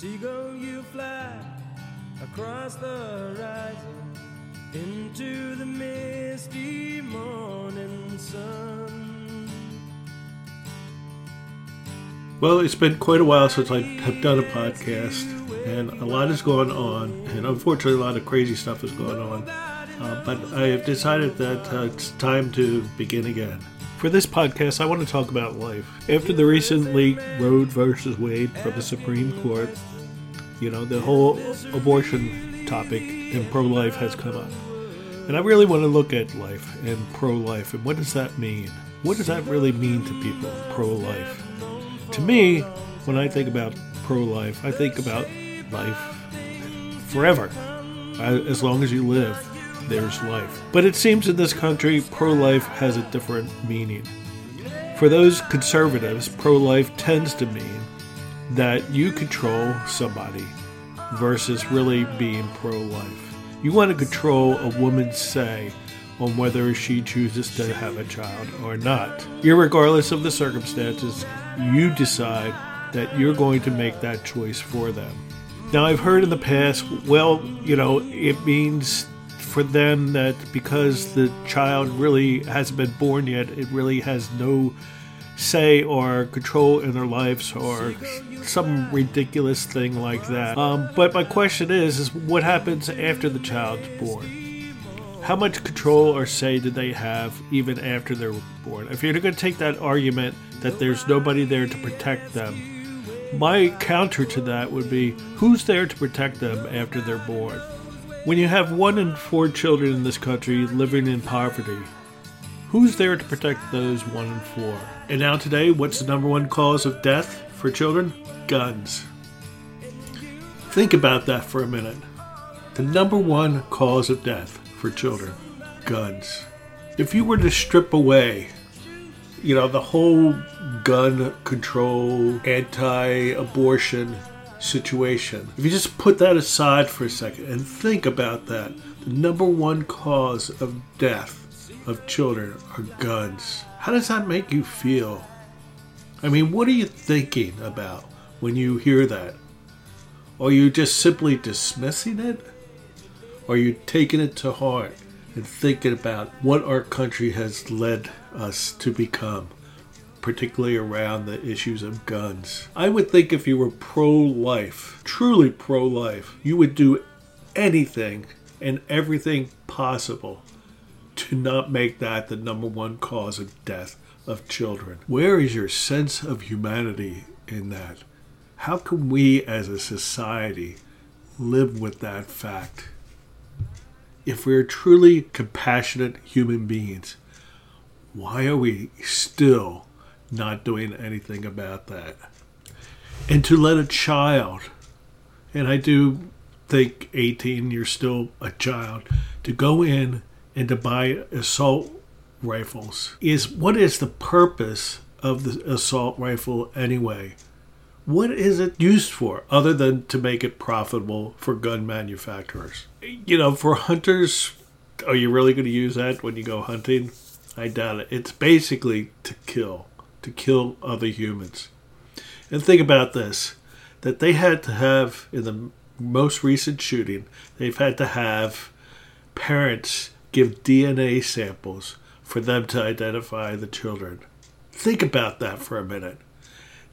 Seagull, you fly across the horizon into the misty morning sun. Well, it's been quite a while since I have done a podcast, and a lot has gone on, and unfortunately, a lot of crazy stuff has gone on. Uh, but I have decided that uh, it's time to begin again. For this podcast, I want to talk about life. After the recent leak Roe versus Wade from the Supreme Court, you know, the whole abortion topic and pro life has come up. And I really want to look at life and pro life and what does that mean? What does that really mean to people, pro life? To me, when I think about pro life, I think about life forever. As long as you live, there's life. But it seems in this country, pro life has a different meaning. For those conservatives, pro life tends to mean that you control somebody versus really being pro life. You want to control a woman's say on whether she chooses to have a child or not. Irregardless of the circumstances, you decide that you're going to make that choice for them. Now, I've heard in the past, well, you know, it means for them that because the child really hasn't been born yet, it really has no say or control in their lives or some ridiculous thing like that. Um, but my question is, is what happens after the child's born? How much control or say do they have even after they're born? If you're going to take that argument that there's nobody there to protect them, my counter to that would be who's there to protect them after they're born? When you have one in four children in this country living in poverty, who's there to protect those one in four? And now, today, what's the number one cause of death for children? Guns. Think about that for a minute. The number one cause of death for children guns. If you were to strip away, you know, the whole gun control, anti abortion situation, if you just put that aside for a second and think about that, the number one cause of death of children are guns. How does that make you feel? I mean, what are you thinking about when you hear that? Are you just simply dismissing it? Are you taking it to heart and thinking about what our country has led us to become, particularly around the issues of guns? I would think if you were pro life, truly pro life, you would do anything and everything possible to not make that the number one cause of death of children. Where is your sense of humanity in that? How can we as a society live with that fact? If we're truly compassionate human beings, why are we still not doing anything about that? And to let a child, and I do think 18, you're still a child, to go in and to buy assault rifles is what is the purpose of the assault rifle anyway? What is it used for other than to make it profitable for gun manufacturers? You know, for hunters, are you really going to use that when you go hunting? I doubt it. It's basically to kill, to kill other humans. And think about this that they had to have, in the most recent shooting, they've had to have parents give DNA samples for them to identify the children. Think about that for a minute.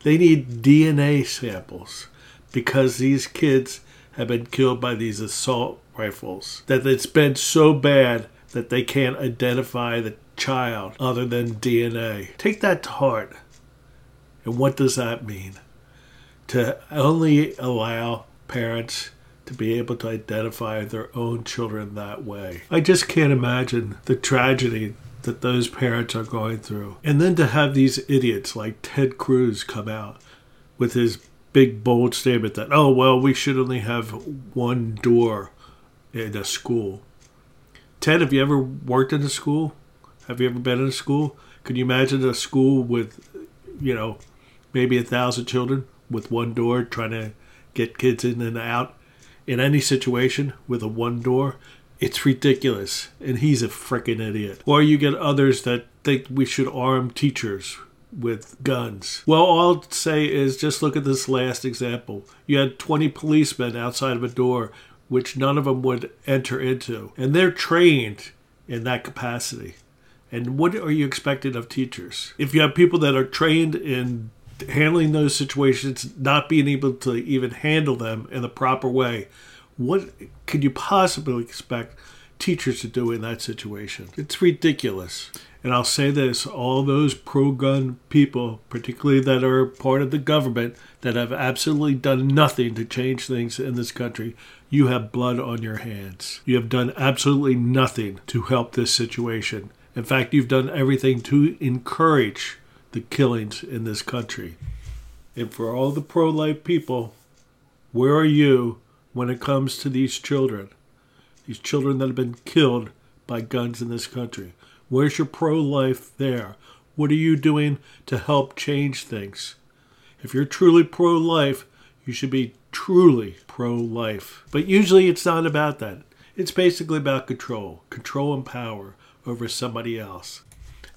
They need DNA samples because these kids have been killed by these assault rifles. That it's been so bad that they can't identify the child other than DNA. Take that to heart. And what does that mean? To only allow parents to be able to identify their own children that way. I just can't imagine the tragedy that those parents are going through. And then to have these idiots like Ted Cruz come out with his big bold statement that, oh, well, we should only have one door in a school. Ted, have you ever worked in a school? Have you ever been in a school? Can you imagine a school with, you know, maybe a thousand children with one door trying to get kids in and out? in any situation with a one door, it's ridiculous. And he's a freaking idiot. Or you get others that think we should arm teachers with guns. Well, all I'll say is just look at this last example. You had 20 policemen outside of a door which none of them would enter into, and they're trained in that capacity. And what are you expecting of teachers? If you have people that are trained in handling those situations, not being able to even handle them in the proper way, what could you possibly expect teachers to do in that situation? It's ridiculous. And I'll say this all those pro gun people, particularly that are part of the government, that have absolutely done nothing to change things in this country, you have blood on your hands. You have done absolutely nothing to help this situation. In fact, you've done everything to encourage the killings in this country. And for all the pro life people, where are you when it comes to these children? These children that have been killed by guns in this country. Where's your pro life there? What are you doing to help change things? If you're truly pro life, you should be truly pro life. But usually it's not about that. It's basically about control, control and power over somebody else.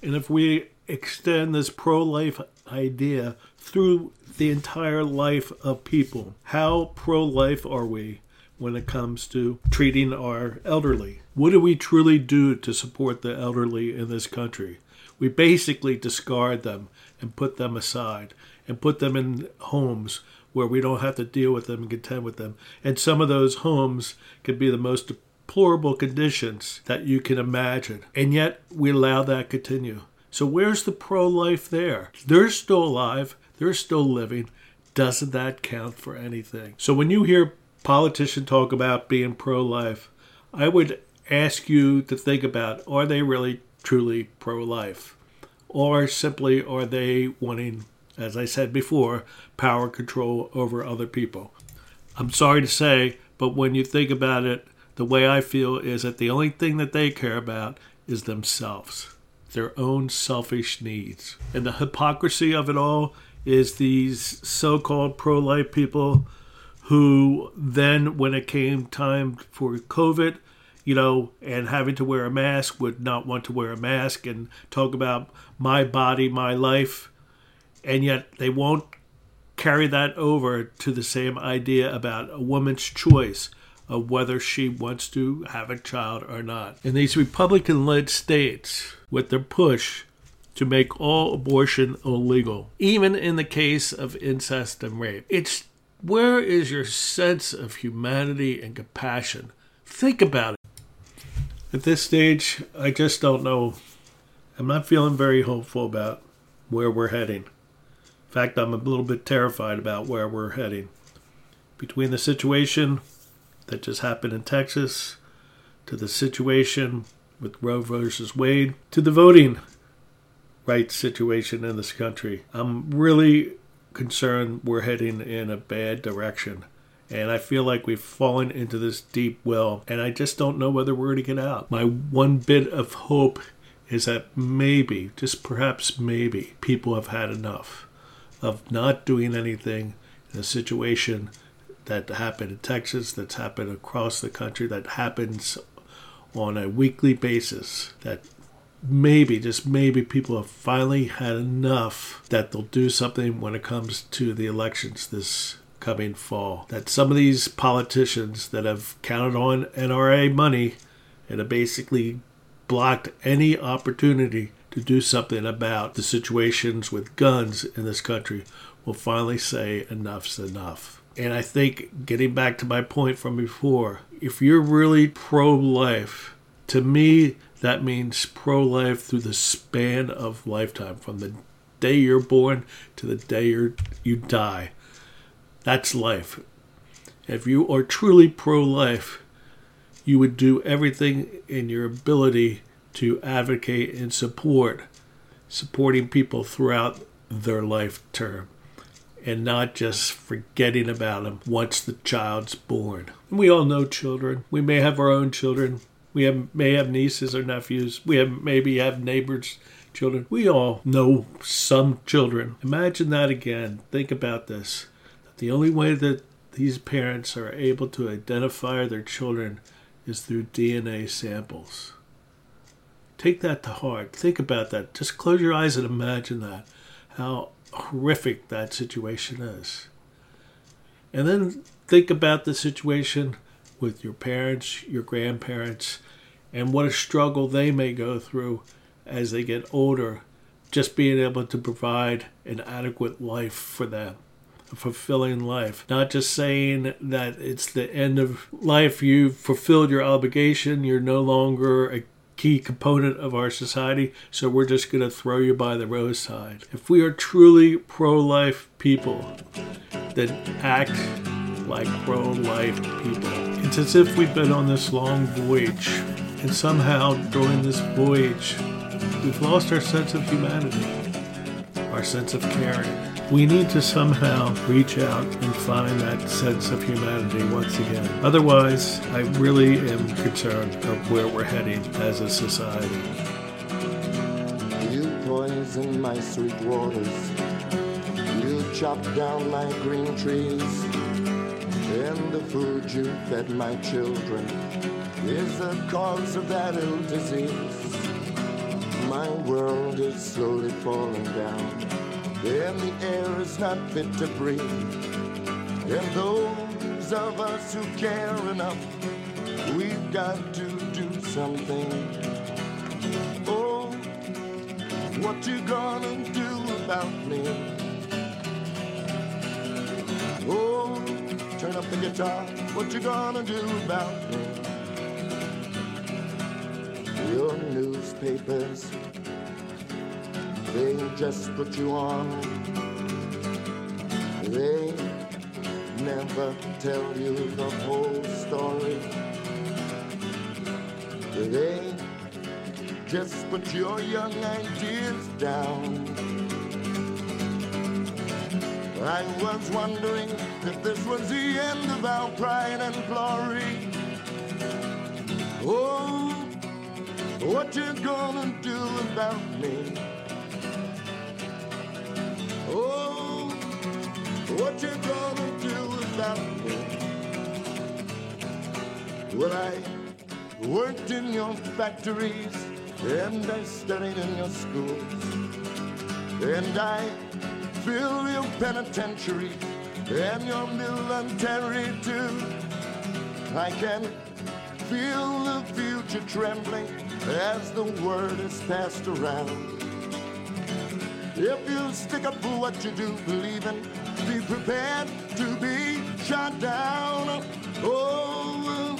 And if we extend this pro life idea through the entire life of people, how pro life are we when it comes to treating our elderly? What do we truly do to support the elderly in this country? We basically discard them and put them aside and put them in homes where we don't have to deal with them and contend with them. And some of those homes can be the most deplorable conditions that you can imagine. And yet we allow that continue. So where's the pro life there? They're still alive, they're still living. Doesn't that count for anything? So when you hear politicians talk about being pro life, I would ask you to think about are they really truly pro life? Or simply are they wanting as I said before, power control over other people. I'm sorry to say, but when you think about it, the way I feel is that the only thing that they care about is themselves, their own selfish needs. And the hypocrisy of it all is these so called pro life people who then, when it came time for COVID, you know, and having to wear a mask would not want to wear a mask and talk about my body, my life and yet they won't carry that over to the same idea about a woman's choice of whether she wants to have a child or not. In these Republican led states, with their push to make all abortion illegal, even in the case of incest and rape, it's where is your sense of humanity and compassion? Think about it. At this stage, I just don't know. I'm not feeling very hopeful about where we're heading. In fact, I'm a little bit terrified about where we're heading. Between the situation that just happened in Texas, to the situation with Roe versus Wade, to the voting rights situation in this country, I'm really concerned we're heading in a bad direction. And I feel like we've fallen into this deep well, and I just don't know whether we're going to get out. My one bit of hope is that maybe, just perhaps maybe, people have had enough of not doing anything in a situation that happened in Texas, that's happened across the country, that happens on a weekly basis, that maybe, just maybe, people have finally had enough that they'll do something when it comes to the elections this coming fall. That some of these politicians that have counted on NRA money and have basically blocked any opportunity to do something about the situations with guns in this country will finally say enough's enough. And I think, getting back to my point from before, if you're really pro life, to me, that means pro life through the span of lifetime, from the day you're born to the day you you die. That's life. If you are truly pro life, you would do everything in your ability to advocate and support supporting people throughout their life term and not just forgetting about them once the child's born. We all know children. We may have our own children. We have, may have nieces or nephews. We have maybe have neighbors' children. We all know some children. Imagine that again. Think about this. The only way that these parents are able to identify their children is through DNA samples. Take that to heart. Think about that. Just close your eyes and imagine that. how horrific that situation is. And then think about the situation with your parents, your grandparents, and what a struggle they may go through as they get older, just being able to provide an adequate life for them, a fulfilling life. Not just saying that it's the end of life, you've fulfilled your obligation, you're no longer a key component of our society, so we're just going to throw you by the roadside. If we are truly pro life people, then act like pro life people. It's as if we've been on this long voyage, and somehow during this voyage, we've lost our sense of humanity, our sense of caring. We need to somehow reach out and find that sense of humanity once again. Otherwise, I really am concerned of where we're heading as a society. You poison my sweet waters. You chop down my green trees. And the food you fed my children is the cause of that ill disease. My world is slowly falling down, and the air is not fit to breathe. And those of us who care enough, we've got to do something. Oh, what you gonna do about me? Oh, turn up the guitar. What you gonna do about me? Your newspapers, they just put you on. They never tell you the whole story. They just put your young ideas down. I was wondering if this was the end of our pride and glory. Oh, what you gonna do about me? Oh, what you gonna do about me? Well, I worked in your factories and I studied in your schools and I fill your penitentiary and your military too. I can feel the future trembling as the word is passed around. If you stick up for what you do believe in, be prepared to be shot down. Oh,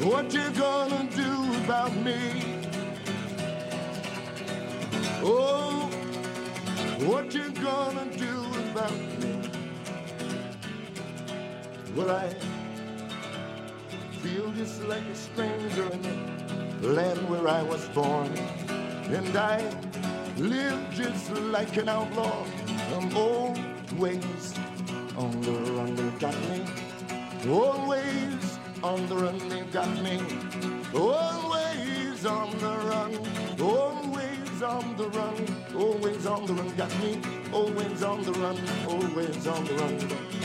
what you gonna do about me? Oh, what you gonna do about me? Well, I feel just like a stranger in the land where I was born, and I live just like an outlaw. I'm always on the run, they got me. Always on the run, they got me. Always on the run, always on the run, always on the run, got me. Always on the run, always on the run.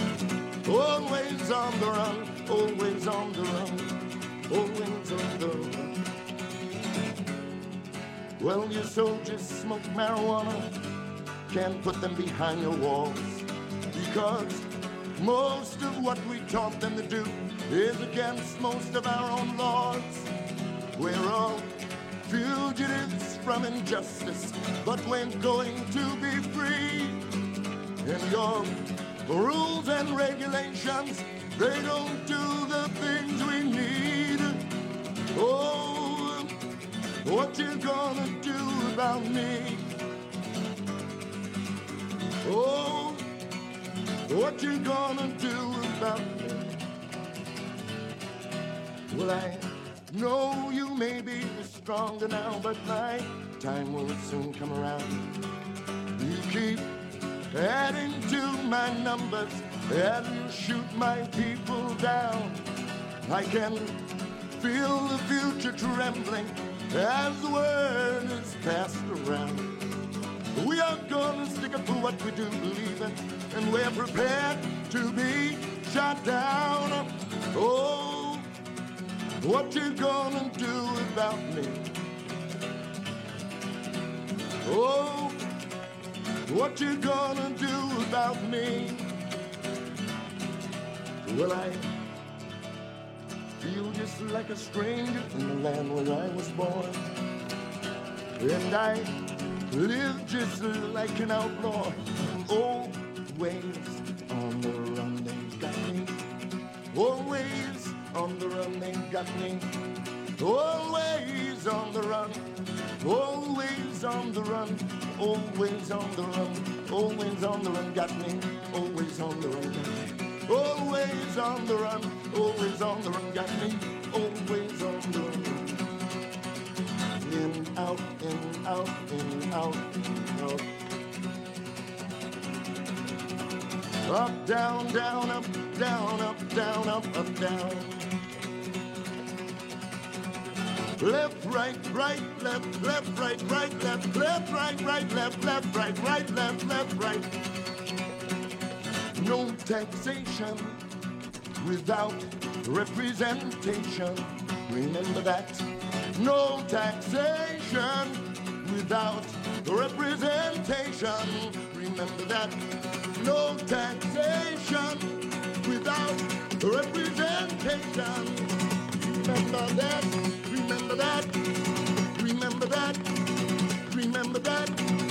Always on the run, always on the run, always on the run. Well, your soldiers smoke marijuana, can't put them behind your walls because most of what we taught them to do is against most of our own laws. We're all fugitives from injustice, but we're going to be free. And your rules and regulations, they don't do the things we need. Oh, what you gonna do about me? Oh, what you gonna do about me? Well, I know you may be stronger now, but my time will soon come around. You keep adding to my numbers and you shoot my people down. I can feel the future trembling as the word is passed around. We are gonna stick up for what we do believe in, and we're prepared to be shot down. Oh, what you gonna do about me? Oh, What you gonna do about me? Well, I feel just like a stranger in the land where I was born. And I live just like an outlaw. Always on the run, they got me. Always on the run, they got me. Always on the run. Always on the run. Always on the run. Always on the run, got me. Always on the run. Always on the run. Always on the run, got me. Always on the run. In, out, in, out, in, out, out. Up, down, down, up, down, up, down, up, up, down. Left, right, right, left, left, right, right, left, left, right, right, left, left, right, right, left, left, right. No taxation without representation. Remember that. No taxation without representation. Remember that. No taxation without representation. Remember that. Remember that. Remember that. Remember that.